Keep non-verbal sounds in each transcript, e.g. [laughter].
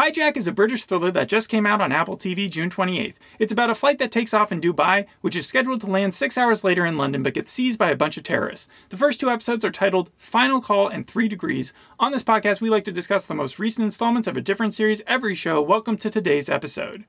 Hijack is a British thriller that just came out on Apple TV June 28th. It's about a flight that takes off in Dubai, which is scheduled to land six hours later in London but gets seized by a bunch of terrorists. The first two episodes are titled Final Call and Three Degrees. On this podcast, we like to discuss the most recent installments of a different series every show. Welcome to today's episode.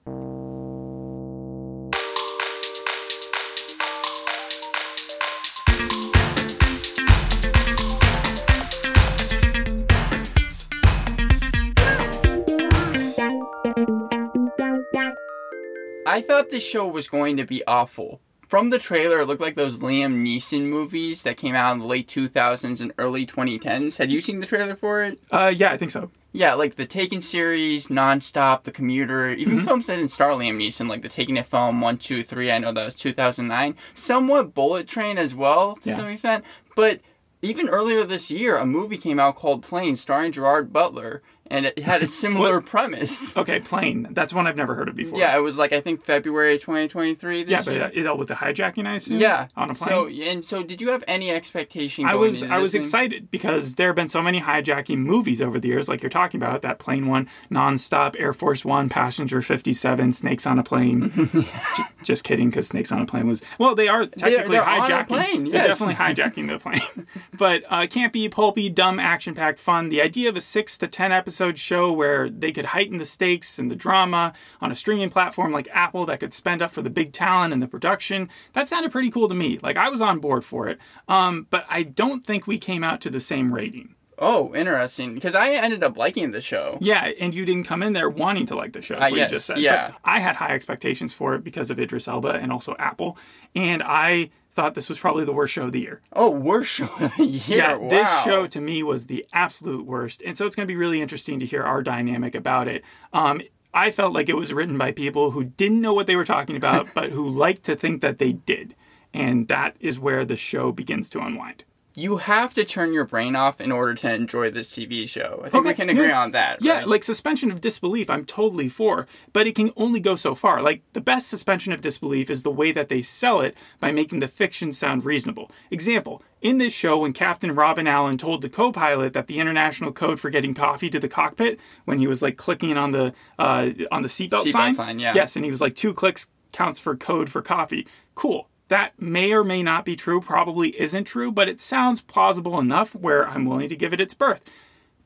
I thought this show was going to be awful. From the trailer, it looked like those Liam Neeson movies that came out in the late 2000s and early 2010s. Had you seen the trailer for it? Uh, yeah, I think so. Yeah, like the Taken series, Nonstop, The Commuter, even Mm-hmm. films that didn't star Liam Neeson, like the Taking of Pelham 1, 2, 3, I know that was 2009. Somewhat Bullet Train as well, to Yeah. some extent. But even earlier this year, a movie came out called Plane starring Gerard Butler, and it had a [laughs] similar premise. [laughs] Okay, Plane. That's one I've never heard of before. Yeah, it was like, I think February 2023 this Yeah, but year. it dealt with the hijacking, I assume. Yeah. On a plane. So and so, did you have any expectation? I was I was thing? excited because there have been so many hijacking movies over the years, like you're talking about that plane one, nonstop, Air Force One, Passenger 57, Snakes on a Plane. [laughs] J- just kidding, because Snakes on a Plane was well, they are technically they're on a hijacking. plane, They're definitely hijacking the plane, but uh, be pulpy, dumb, action-packed fun. The idea of a six to ten episode show where they could heighten the stakes and the drama on a streaming platform like Apple that could spend up for the big talent and the production. That sounded pretty cool to me. Like I was on board for it. Um, but I don't think we came out to the same rating. Oh, interesting. Because I ended up liking the show. Yeah, and you didn't come in there wanting to like the show. Uh, yes, you just said. yeah. But I had high expectations for it because of Idris Elba and also Apple, and I thought this was probably the worst show of the year. Oh, worst show of the year. Yeah, this show to me was the absolute worst, and so it's going to be really interesting to hear our dynamic about it. Um, I felt like it was written by people who didn't know what they were talking about, [laughs] but who liked to think that they did, and that is where the show begins to unwind. You have to turn your brain off in order to enjoy this TV show. I think we can agree on that. Yeah, right? like suspension of disbelief, I'm totally for, but it can only go so far. Like, the best suspension of disbelief is the way that they sell it by making the fiction sound reasonable. Example In this show, when Captain Robin Allen told the co pilot that the international code for getting coffee to the cockpit, when he was like clicking on the uh, on the seatbelt Seatbelt sign, sign, yeah. yes, and he was like, two clicks counts for code for coffee. Cool. That may or may not be true, probably isn't true, but it sounds plausible enough where I'm willing to give it its berth.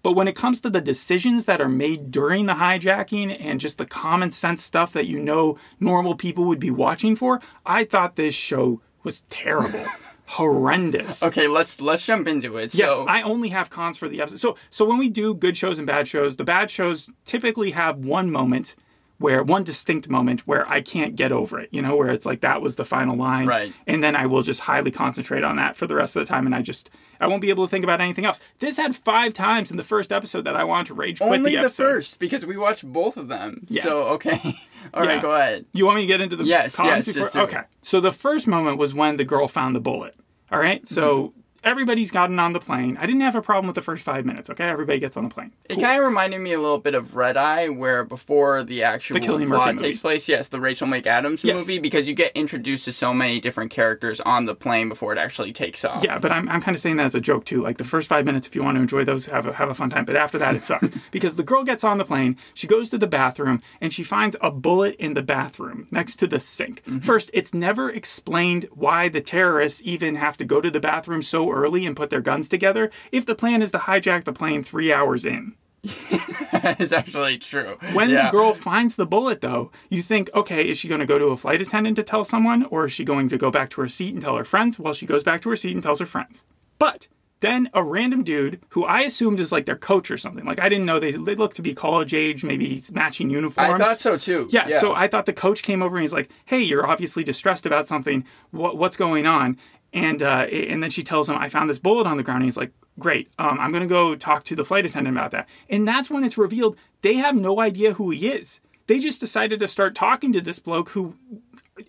But when it comes to the decisions that are made during the hijacking and just the common sense stuff that you know normal people would be watching for, I thought this show was terrible. [laughs] Horrendous. Okay, let's let's jump into it. Yes, so, I only have cons for the episode. So so when we do good shows and bad shows, the bad shows typically have one moment where one distinct moment where I can't get over it, you know, where it's like that was the final line. Right. And then I will just highly concentrate on that for the rest of the time and I just I won't be able to think about anything else. This had five times in the first episode that I wanted to rage quit only the the, first because we watched both of them. Yeah. So okay, [laughs] all right, Yeah. go ahead. You want me to get into the Yes, yes, before? okay. So the first moment was when the girl found the bullet. All right. So Mm-hmm. Everybody's gotten on the plane. I didn't have a problem with the first five minutes. Okay. Everybody gets on the plane. It kind of reminded me a little bit of Red Eye, where before the actual The Cillian plot Murphy movie. takes place, yes, the Rachel McAdams Yes. movie, because you get introduced to so many different characters on the plane before it actually takes off. Yeah, but I'm, I'm kind of saying that as a joke too. Like the first five minutes, if you want to enjoy those, have a, have a fun time. But after that, it sucks [laughs] because the girl gets on the plane, she goes to the bathroom, and she finds a bullet in the bathroom next to the sink. Mm-hmm. First, it's never explained why the terrorists even have to go to the bathroom so early and put their guns together if the plan is to hijack the plane three hours in. [laughs] it's actually true. When Yeah. the girl finds the bullet, though, you think, okay, is she going to go to a flight attendant to tell someone, or is she going to go back to her seat and tell her friends? Well, she goes back to her seat and tells her friends. But then a random dude who I assumed is like their coach or something. Like I didn't know they they look to be college age, maybe matching uniforms. I thought so too. Yeah, so I thought the coach came over and he's like, "Hey, you're obviously distressed about something. What, what's going on?" And uh, and then she tells him, "I found this bullet on the ground." And he's like, "Great, um, I'm gonna go talk to the flight attendant about that." And that's when it's revealed they have no idea who he is. They just decided to start talking to this bloke who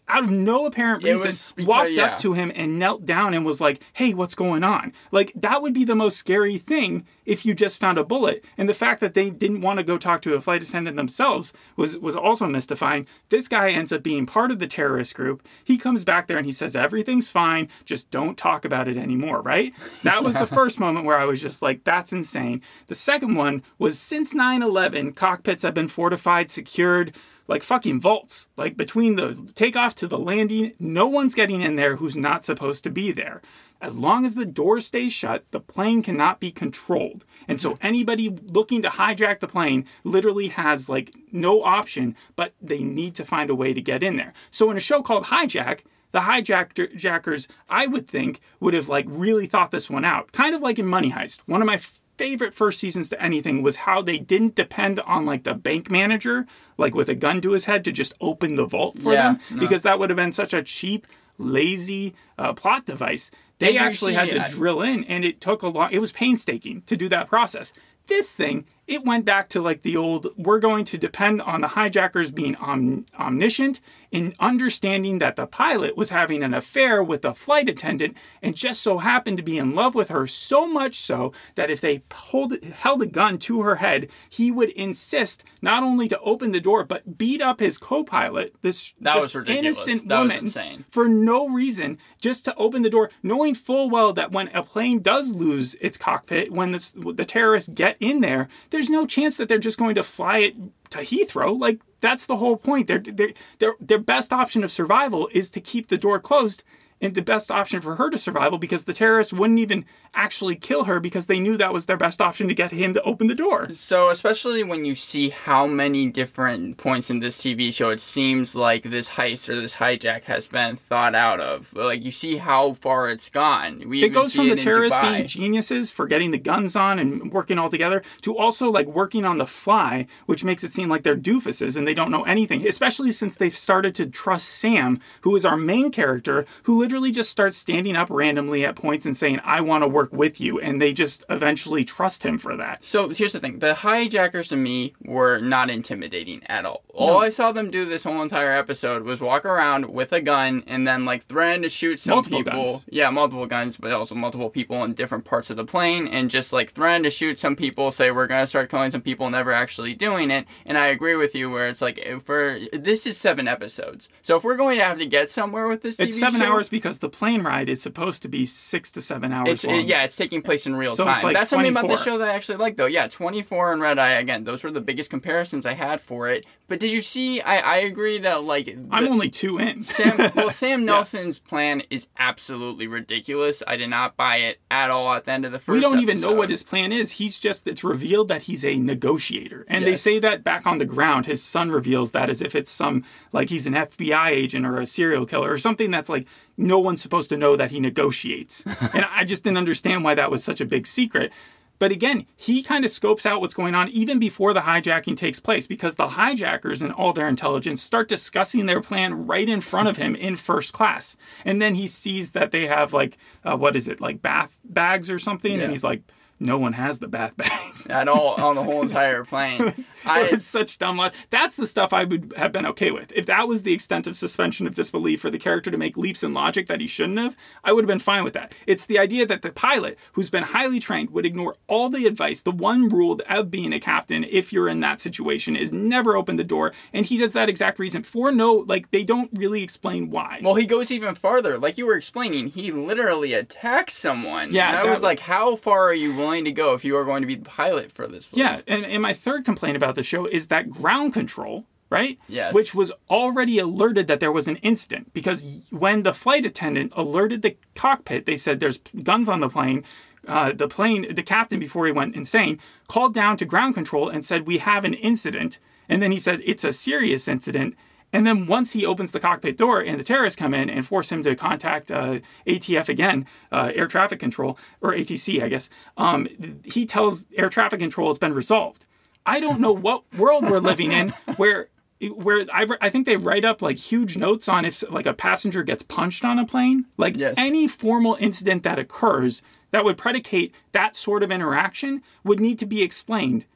out of no apparent reason, because- walked yeah. up to him and knelt down and was like, "Hey, what's going on?" Like that would be the most scary thing if you just found a bullet. And the fact that they didn't want to go talk to a flight attendant themselves was was also mystifying. This guy ends up being part of the terrorist group. He comes back there and he says everything's fine, just don't talk about it anymore, right? That was the [laughs] first moment where I was just like that's insane. The second one was since 9/11, cockpits have been fortified, secured, like fucking vaults. Like between the takeoff to the landing, no one's getting in there who's not supposed to be there. As long as the door stays shut, the plane cannot be controlled. And so anybody looking to hijack the plane literally has like no option, but they need to find a way to get in there. So in a show called Hijack, the hijackers, I would think, would have like really thought this one out. Kind of like in Money Heist. One of my favorite first seasons to anything was how they didn't depend on like the bank manager, like with a gun to his head, to just open the vault for Yeah, them no. because that would have been such a cheap, lazy uh, plot device. They actually had to drill in, and it took a long. It was painstaking to do that process. This thing, it went back to like the old. We're going to depend on the hijackers being om- omniscient in understanding that the pilot was having an affair with the flight attendant, and just so happened to be in love with her so much so that if they pulled held a gun to her head, he would insist not only to open the door but beat up his co-pilot. This That just was innocent That woman for no reason, just to open the door, knowing full well that when a plane does lose its cockpit, when this, the terrorists get in there, there's no chance that they're just going to fly it to Heathrow. Like that's the whole point. Their their their their best option of survival is to keep the door closed. And the best option for her to survival because the terrorists wouldn't even actually kill her because they knew that was their best option to get him to open the door. So, especially when you see how many different points in this TV show, it seems like this heist or this hijack has been thought out of. Like you see how far it's gone. We it goes from the it in terrorists Dubai. being geniuses for getting the guns on and working all together to also like working on the fly, which makes it seem like they're doofuses and they don't know anything, especially since they've started to trust Sam, who is our main character, who literally just starts standing up randomly at points and saying, I want to work with you. And they just eventually trust him for that. So here's the thing: the hijackers to me were not intimidating at all. All I saw them do this whole entire episode was walk around with a gun and then like threaten to shoot some Multiple people. guns. Yeah, multiple guns, but also multiple people in different parts of the plane, and just like threaten to shoot some people. Say we're gonna start killing some people, never actually doing it. And I agree with you where it's like we're this is seven episodes, so if we're going to have to get somewhere with this, It's TV seven show, hours because the plane ride is supposed to be six to seven hours It's, long. it- yeah, it's taking place in real So time. like That's something about the show that I actually like, though. Yeah, 24 and Red Eye, again, those were the biggest comparisons I had for it. But did you see? I, I agree that, like, the- I'm only two in. Sam, well, [laughs] Sam Nelson's plan is absolutely ridiculous. I did not buy it at all at the end of the first we don't even know what his plan is. He's just, it's revealed that he's a negotiator. And they say that back on the ground. His son reveals that as if it's some, like he's an FBI agent or a serial killer or something that's like, no one's supposed to know that he negotiates. [laughs] and I just didn't understand why that was such a big secret. But again, he kind of scopes out what's going on even before the hijacking takes place because the hijackers and all their intelligence start discussing their plan right in front of him in first class. And then he sees that they have like, uh, what is it, like bath bags or something? Yeah. And he's like, no one has the bath bags. [laughs] at all on the whole [laughs] entire plane. I, it was such dumb logic. That's the stuff I would have been okay with. If that was the extent of suspension of disbelief for the character to make leaps in logic that he shouldn't have, I would have been fine with that. It's the idea that the pilot, who's been highly trained, would ignore all the advice. The one rule of being a captain, if you're in that situation, is never open the door. And he does that exact reason for no, like, they don't really explain why. Well, he goes even farther. Like you were explaining, he literally attacks someone. Yeah, And I that was was- like, how far are you willing to go if you are going to be the pilot for this? Place? Yeah, and, and my third complaint about the show is that ground control, right? Yes. Which was already alerted that there was an incident because when the flight attendant alerted the cockpit, they said there's guns on the plane. Uh, the plane, the captain, before he went insane, called down to ground control and said, We have an incident. And then he said, It's a serious incident. And then once he opens the cockpit door and the terrorists come in and force him to contact uh, ATF again, uh, air traffic control, or ATC, I guess, um, he tells air traffic control it's been resolved. I don't know what world we're living in [laughs] where where I, I think they write up like huge notes on if like a passenger gets punched on a plane like Yes. any formal incident that occurs that would predicate that sort of interaction would need to be explained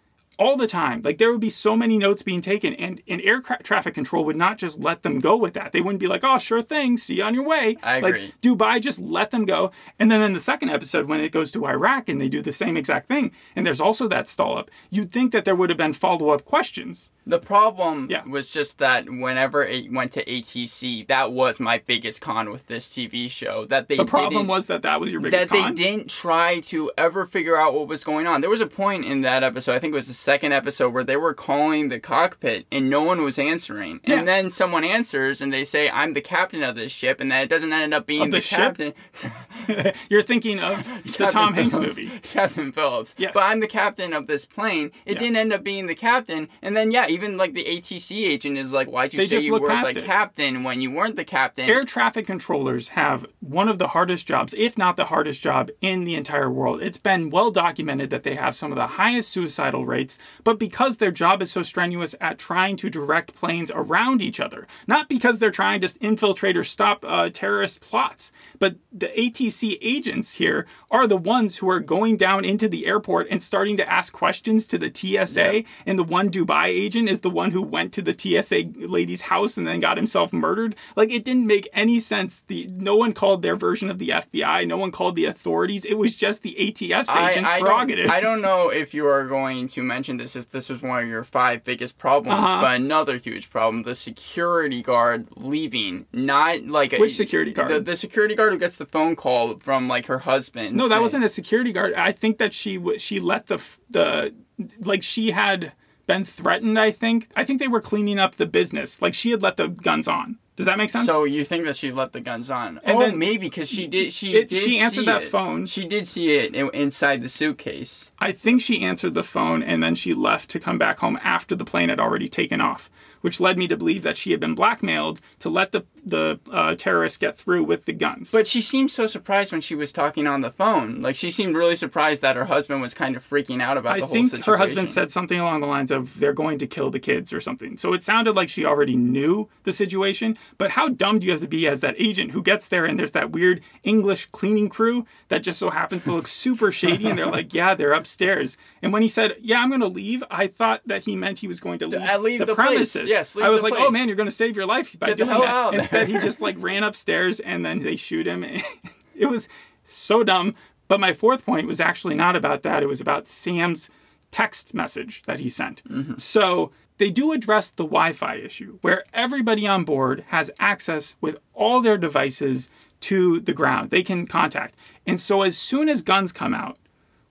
all the time. Like there would be so many notes being taken, and, and air traffic control would not just let them go with that. They wouldn't be like, "Oh, sure thing, see you on your way." I agree. Like Dubai, just let them go. And then in the second episode, when it goes to Iraq and they do the same exact thing, and there's also that stall up, you'd think that there would have been follow up questions. The problem Yeah. was just that whenever it went to ATC, that was my biggest con with this TV show. That they The problem didn't- was that that was your biggest that they didn't try to ever figure out what was going on. There was a point in that episode, I think it was the second episode, where they were calling the cockpit and no one was answering. Yeah. And then someone answers and they say, I'm the captain of this ship, and that it doesn't end up being Of the the, ship? captain. [laughs] You're thinking of [laughs] the Captain Tom Hanks Phillips. movie. [laughs] Captain Phillips. Yes. But I'm the captain of this plane. It Yeah. didn't end up being the captain. And then, yeah, even like the ATC agent is like, why'd you They say you were the it. captain when you weren't the captain? Air traffic controllers have one of the hardest jobs, if not the hardest job in the entire world. It's been well documented that they have some of the highest suicidal rates, but because their job is so strenuous at trying to direct planes around each other, not because they're trying to infiltrate or stop uh, terrorist plots, but the ATC agents here are the ones who are going down into the airport and starting to ask questions to the TSA. And the one Dubai agent is the one who went to the TSA lady's house and then got himself murdered. Like it didn't make any sense. The no one called their version of the FBI. No one called the authorities. It was just the ATF's agent's I, I prerogative. Don't, I don't know if you are going to mention this if this was one of your five biggest problems, Uh-huh. but another huge problem: the security guard leaving. Not like Which security guard? The, the security guard who gets the phone call from like her husband. no, that saying- wasn't a security guard. I think that she she let the f- the like she had been threatened. I think I think they were cleaning up the business. Like she had let the guns on. Does that make sense? So you think that she let the guns on? And oh, then- maybe because she did. She It- did she answered that it. phone. She did see it inside the suitcase. I think she answered the phone and then she left to come back home after the plane had already taken off, which led me to believe that she had been blackmailed to let the the uh, terrorists get through with the guns. But she seemed so surprised when she was talking on the phone. Like she seemed really surprised that her husband was kind of freaking out about I the whole think situation. her husband said something along the lines of they're going to kill the kids or something. So it sounded like she already knew the situation. But how dumb do you have to be as that agent who gets there and there's that weird English cleaning crew that just so happens to look [laughs] super shady and they're like, yeah, they're upstairs. And when he said, yeah, I'm going to leave, I thought that he meant he was going to leave, uh, leave the, the premises. Yes, leave I was like, oh man, you're going to save your life by Get doing that. out. Instead, he [laughs] just like ran upstairs and then they shoot him. [laughs] it was so dumb. But my fourth point was actually not about that. It was about Sam's text message that he sent. Mm-hmm. So they do address the Wi Fi issue where everybody on board has access with all their devices to the ground. They can contact. And so as soon as guns come out,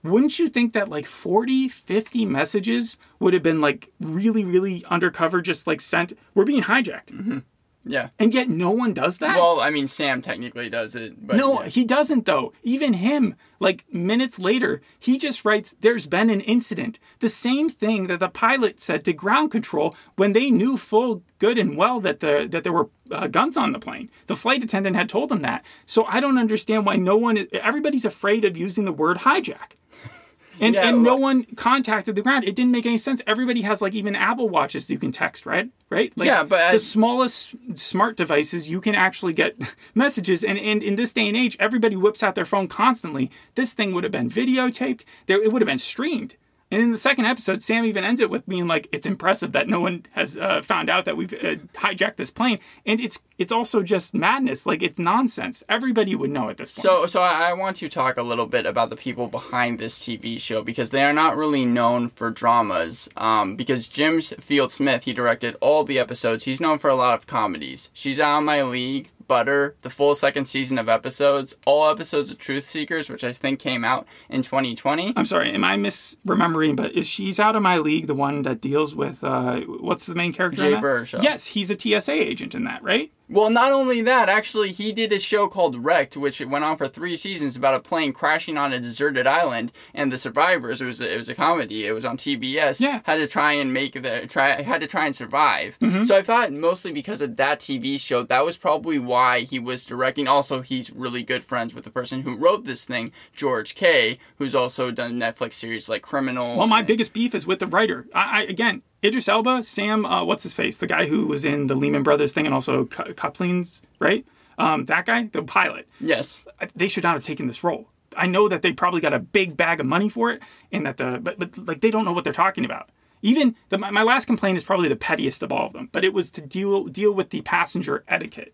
wouldn't you think that like 40, 50 messages would have been like really, really undercover, just like sent? We're being hijacked. Yeah. And yet no one does that? Well, I mean, Sam technically does it, but No, yeah. he doesn't though. Even him, like minutes later, he just writes, There's been an incident. The same thing that the pilot said to ground control when they knew full good and well that the that there were uh, guns on the plane. The flight attendant had told them that. So I don't understand why no one everybody's afraid of using the word hijack. And, Yeah, and no well- one contacted the ground. It didn't make any sense. Everybody has like even Apple watches you can text, right? Right? Like, Yeah, but I- the smallest smart devices you can actually get [laughs] messages and, and in this day and age everybody whips out their phone constantly this thing would have been videotaped there it would have been streamed and in the second episode sam even ends it with being like it's impressive that no one has uh, found out that we've uh, hijacked this plane and it's it's also just madness like it's nonsense everybody would know at this point So, so I want to talk a little bit about the people behind this TV show because they are not really known for dramas. Um, because Jim Field Smith, he directed all the episodes. He's known for a lot of comedies. She's Out of My League, Butter, the full second season of episodes, all episodes of Truth Seekers, which I think came out in 2020. I'm sorry, am I misremembering? But is she's out of my league the one that deals with uh, what's the main character? in Jay? Baruchel. Yes, he's a TSA agent in that, right? Well, not only that, actually, he did a show called Wrecked, which went on for three seasons about a plane crashing on a deserted island, and the survivors. It was a, it was a comedy. It was on TBS. Yeah. Had to try and make the try had to try and survive. Mm-hmm. So I thought mostly because of that TV show, that was probably why he was directing. Also, he's really good friends with the person who wrote this thing, George Kay, who's also done Netflix series like Criminal. Well, my and- biggest beef is with the writer. I, I again, Idris Elba, Sam, uh, what's his face, the guy who was in the Lehman Brothers thing and also Cu- Couplings, right? Um, that guy, the pilot. yes. They should not have taken this role. I know that they probably got a big bag of money for it, and that the but, but like they don't know what they're talking about. Even the, my my last complaint is probably the pettiest of all of them, but it was to deal deal with the passenger etiquette.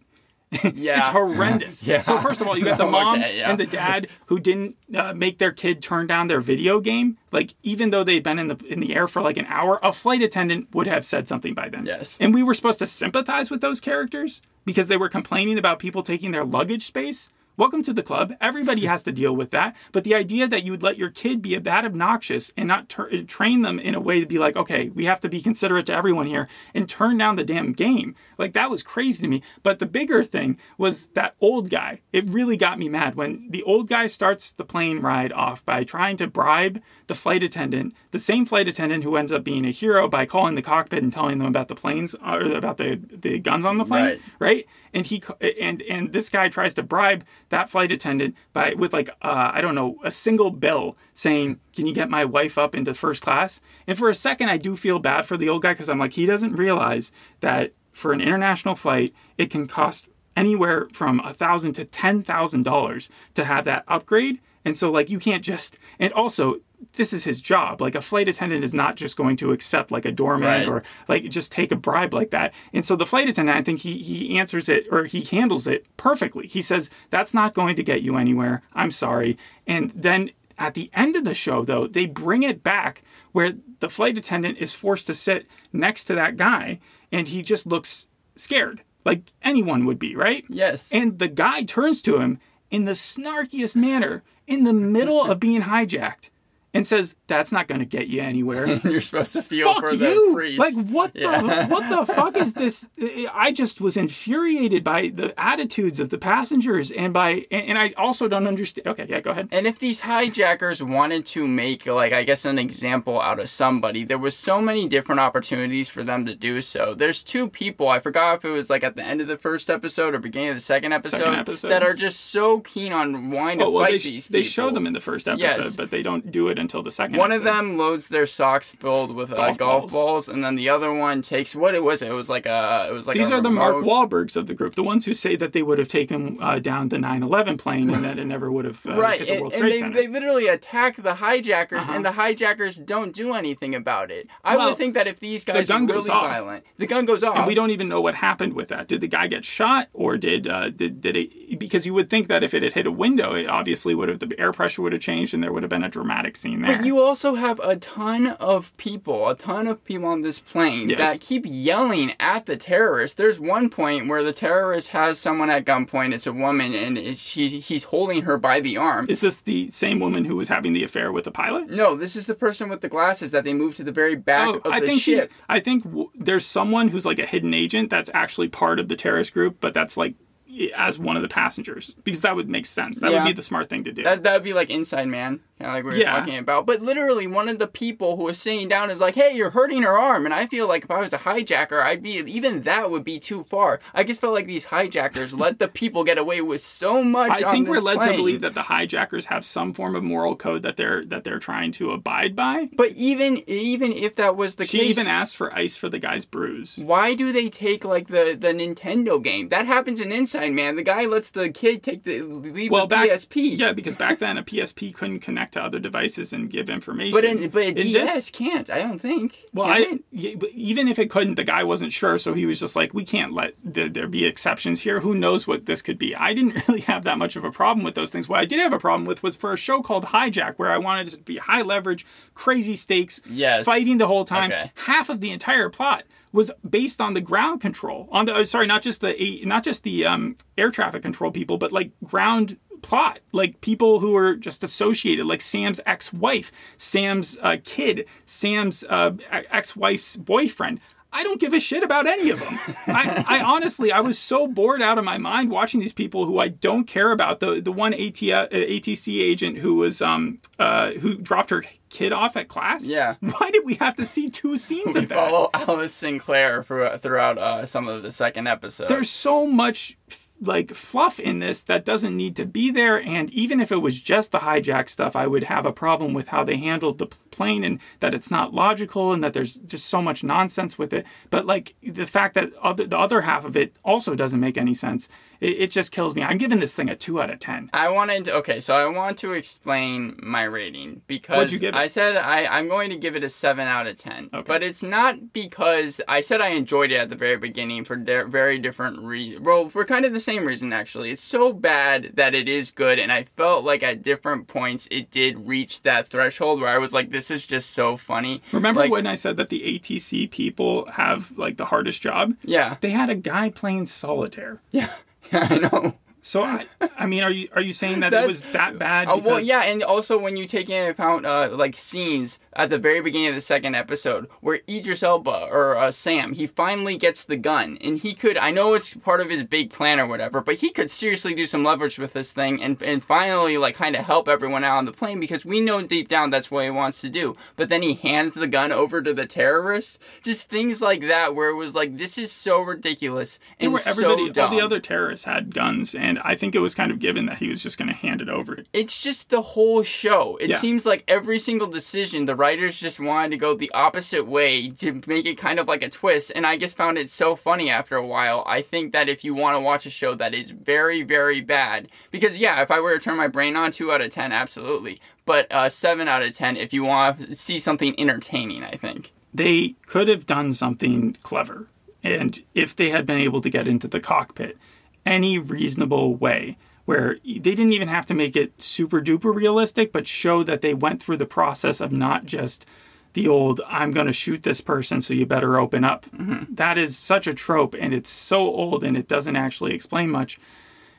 Yeah. It's horrendous. [laughs] Yeah. So first of all, you got [laughs] the mom Okay, yeah. and the dad who didn't uh, make their kid turn down their video game. Like even though they'd been in the in the air for like an hour, a flight attendant would have said something by then. Yes. And we were supposed to sympathize with those characters because they were complaining about people taking their luggage space. Welcome to the club. Everybody has to deal with that. But the idea that you would let your kid be that obnoxious and not tur uh, train them in a way to be like, okay, we have to be considerate to everyone here and turn down the damn game. Like that was crazy to me. But the bigger thing was that old guy. It really got me mad when the old guy starts the plane ride off by trying to bribe the flight attendant, the same flight attendant who ends up being a hero by calling the cockpit and telling them about the planes uh, or about the the guns on the plane Right. right? And he and and this guy tries to bribe that flight attendant by with like uh, I don't know a single bill saying, "Can you get my wife up into first class?" And for a second, I do feel bad for the old guy because I'm like, he doesn't realize that for an international flight, it can cost anywhere from a thousand to ten thousand dollars to have that upgrade. And so like you can't just and also this is his job. Like a flight attendant is not just going to accept like a doorman Right. or like just take a bribe like that. And so the flight attendant, I think he he answers it or he handles it perfectly. He says that's not going to get you anywhere. I'm sorry. And then at the end of the show though, they bring it back where the flight attendant is forced to sit next to that guy and he just looks scared. Like anyone would be, right? Yes. And the guy turns to him in the snarkiest manner in the middle of being hijacked and says, That's not going to get you anywhere. [laughs] You're supposed to feel fuck for the you! priest. Like what the Yeah. [laughs] what the fuck is [laughs] this? I just was infuriated by the attitudes of the passengers and by and, I also don't understand. Okay, yeah, go ahead. And if these hijackers wanted to make, like, I guess an example out of somebody, there was so many different opportunities for them to do so. There's two people, I forgot if it was like at the end of the first episode or beginning of the second episode, second episode. that are just so keen on wanting to Oh well, fight they, these People. they show them in the first episode, Yes. but they don't do it until the second. One of them loads their socks filled with uh, Golf golf, balls. balls. and then the other one takes what it was. It was like a. It was like These are the Mark remote- Wahlbergs of the group, the ones who say that they would have taken uh, down the 9/11 plane and that it never would have uh, Right, hit the and, World and Trade they, Center. they literally attack the hijackers, Uh-huh. and the hijackers don't do anything about it. I Well, would think that if these guys gun were goes really off. violent, the gun goes off. and we don't even know what happened with that. Did the guy get shot, or did uh, did did it? Because you would think that if it had hit a window, it obviously would have the air pressure would have changed, and there would have been a dramatic scene there. But you also have a ton of people, a ton of people on this plane Yes. that keep yelling at the terrorists. There's one point where the terrorist has someone at gunpoint. It's a woman, and she, he's holding her by the arm. Is this the same woman who was having the affair with the pilot? No, this is the person with the glasses that they moved to the very back Oh, of I the think ship. she's. I think w- there's someone who's like a hidden agent that's actually part of the terrorist group, but that's like eh, as one of the passengers because that would make sense. That Yeah. would be the smart thing to do. That that would be like Inside Man, kind of like we were Yeah. talking about. But literally, one of the people who was sitting down is like, "Hey, you're hurting her arm." And I feel like if I was a hijacker, I'd be even that would be too far. I just felt like these hijackers let the people get away with so much. I think we're led plane. to believe that the hijackers have some form of moral code that they're that they're trying to abide by. But even even if that was the She case, she even asked for ice for the guy's bruise. why do they take like the the Nintendo game? That happens in Inside Man. The guy lets the kid take the leave Well, the back PSP. yeah, because back then a PSP couldn't connect to other devices and give information. But in, but In DS this- can't. I don't think. Well, I, even if it couldn't, the guy wasn't sure, so he was just like, "We can't let the, there be exceptions here. Who knows what this could be?" I didn't [laughs] really have that much of a problem with those things. What I did have a problem with was for a show called Hijack, where I wanted it to be high leverage, crazy stakes, Yes. fighting the whole time. Okay. Half of the entire plot was based on the ground control, on the uh, sorry, not just the not just the um, air traffic control people, but like ground plot like people who are just associated like sam's ex-wife sam's uh, kid sam's uh, ex-wife's boyfriend I don't give a shit about any of them. I, I honestly, I was so bored out of my mind watching these people who I don't care about. The the one AT, uh, ATC agent who was um uh who dropped her kid off at class. Yeah. Why did we have to see two scenes We of that? follow Alice Sinclair throughout, throughout uh, some of the second episode. there's so much like fluff in this that doesn't need to be there and even if it was just the hijack stuff i would have a problem with how they handled the plane and that it's not logical and that there's just so much nonsense with it. But like the fact that other, the other half of it also doesn't make any sense It, it just kills me. I'm giving this thing a two out of ten. I wanted okay, so I want to explain my rating because? I said I, I'm going to give it a seven out of ten. Okay. But it's not because I said I enjoyed it at the very beginning for de- very different reasons. Well, for kind of the same reason actually. It's so bad that it is good, and I felt like at different points it did reach that threshold where I was like, this is just so funny. Remember Like, when I said that the ATC people have like the hardest job? Yeah, They had a guy playing solitaire. yeah, yeah. [laughs] I know. So I, I mean, are you are you saying that it was that bad? Uh, well, yeah, and also when you take into account uh, like scenes at the very beginning of the second episode where Idris Elba or uh, Sam he finally gets the gun and he could I know it's part of his big plan or whatever, but he could seriously do some leverage with this thing and and finally like kind of help everyone out on the plane because we know deep down that's what he wants to do. But then he hands the gun over to the terrorists, just things like that where it was like this is so ridiculous They and were everybody, so dumb. all the other terrorists had guns, and I think it was kind of given that he was just going to hand it over. it's just the whole show. It Yeah. seems like every single decision, the writers just wanted to go the opposite way to make it kind of like a twist. And I just found it so funny after a while. I think that if you want to watch a show that is very, very bad, because yeah, if I were to turn my brain on, two out of ten, absolutely. But uh, seven out of ten if you want to see something entertaining. I think. They could have done something clever, and if they had been able to get into the cockpit any reasonable way, where they didn't even have to make it super duper realistic, but show that they went through the process of not just the old "I'm going to shoot this person, so you better open up." Mm-hmm. That is such a trope, and it's so old, and it doesn't actually explain much.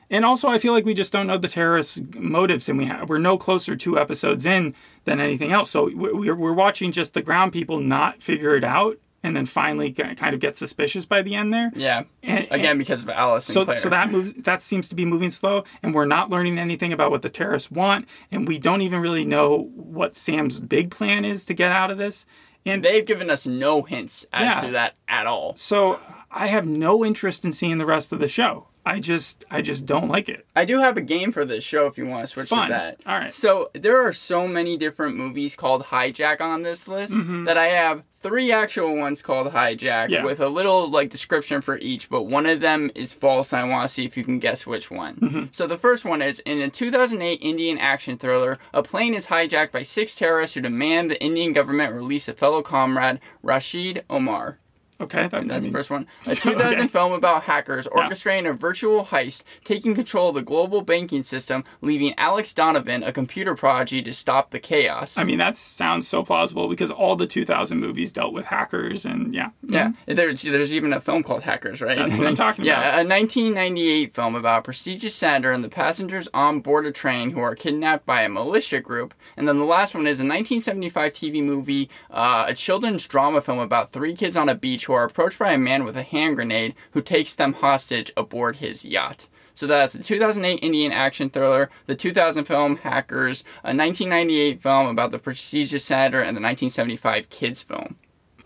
And also, I feel like we just don't know the terrorists' motives, and we ha- we're no closer two episodes in than anything else. So we're, we're watching just the ground people not figure it out, and then finally mm-hmm. kind of get suspicious by the end there. Yeah. And- Again, because of Alice and So, Claire. so that moves. That seems to be moving slow, and we're not learning anything about what the terrorists want, and we don't even really know what Sam's big plan is to get out of this. And They've given us no hints as Yeah. to that at all. so I have no interest in seeing the rest of the show. I just, I just don't like it. I do have a game for this show if you want to switch Fun. to that. All right. So there are so many different movies called Hijack on this list that I have three actual ones called Hijack Mm-hmm. Yeah. with a little like description for each, but one of them is false and I want to see if you can guess which one. Mm-hmm. So the first one is in a 2008 Indian action thriller, a plane is hijacked by six terrorists who demand the Indian government release a fellow comrade, Rashid Omar. Okay, that, That's mean, the first one. A So, 2000 okay. film about hackers orchestrating a virtual heist, taking control of the global banking system, leaving Alex Donovan, a computer prodigy, to stop the chaos. I mean, that sounds so plausible because all the 2000 movies dealt with hackers, and yeah, yeah, there's there's even a film called Hackers, right? That's what I'm talking [laughs] yeah, about. Yeah, a 1998 film about a prestigious senator and the passengers on board a train who are kidnapped by a militia group. And then the last one is a 1975 TV movie, uh, a children's drama film about three kids on a beach who are approached by a man with a hand grenade who takes them hostage aboard his yacht. So that's the 2008 Indian action thriller, the 2000 film Hackers, a 1998 film about the prestigious senator, and the 1975 kids film.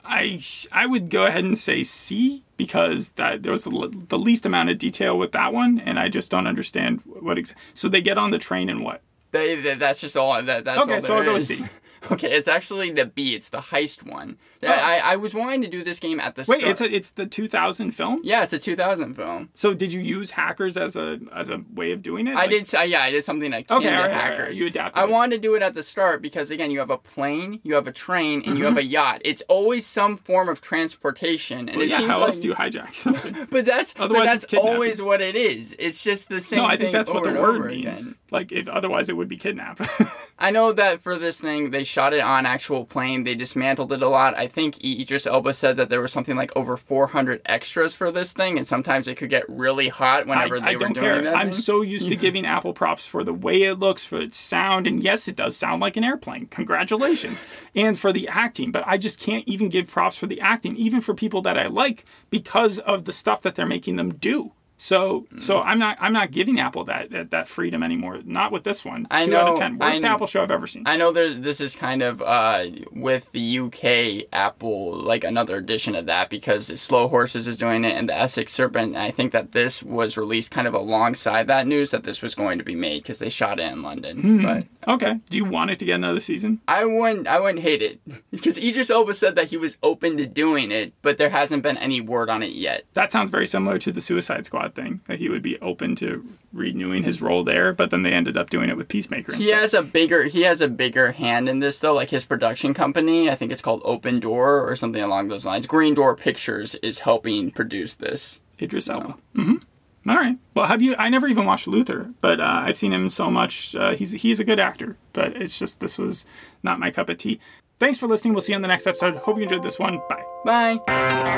I I would go ahead and say C because that there was the, the least amount of detail with that one, and I just don't understand what. Ex- so they get on the train and what? They, they- that's just all. That, that's Okay, all so I'll there go with. C. [laughs] [laughs] Okay, it's actually the B. It's the heist one. I, I was wanting to do this game at the Wait, start. it's a, it's the 2000 film. yeah, it's a 2000 film. So did you use hackers as a as a way of doing it? I Like- did. Uh, yeah, I did something akin Okay, right, all right, hackers. you adapted I it. wanted to do it at the start because again, you have a plane, you have a train, and you Mm-hmm. have a yacht. It's always some form of transportation, and Well, it yeah, seems how like. else do you hijack something? [laughs] but that's but that's always what it is. It's just the same no, I thing think that's what the word means. again. Like, if otherwise it would be kidnap. [laughs] I know that for this thing, they shot it on actual plane. They dismantled it a lot. I think Idris Elba said that there was something like over 400 extras for this thing, and sometimes it could get really hot I, whenever they I were don't doing care. that. I'm thing. so used to giving Apple props for the way it looks, for its sound, and yes, it does sound like an airplane. Congratulations. [laughs] and for the acting, but I just can't even give props for the acting, even for people that I like, because of the stuff that they're making them do. So, Mm. so I'm not I'm not giving Apple that that, that freedom anymore. Not with this one. I Two out of know- ten. Worst I- Apple show I've ever seen. I know there's this is kind of uh, with the UK Apple like another edition of that because Slow Horses is doing it and the Essex Serpent. And I think that this was released kind of alongside that news that this was going to be made because they shot it in London. Hmm. But okay. Do you want it to get another season? I wouldn't I wouldn't hate it [laughs] because Idris Elba said that he was open to doing it, but there hasn't been any word on it yet. That sounds very similar to the Suicide Squad Squad thing that he would be open to renewing his role there, but then they ended up doing it with Peacemaker. He instead. has a bigger he has a bigger hand in this though. Like his production company, I think it's called Open Door or something along those lines. Green Door Pictures is helping produce this. Idris Elba. Mm-hmm. All right. Well, have you? I never even watched Luther, but uh, I've seen him so much. Uh, he's he's a good actor, but it's just this was not my cup of tea. Thanks for listening. We'll see you on the next episode. Hope you enjoyed this one. Bye. Bye.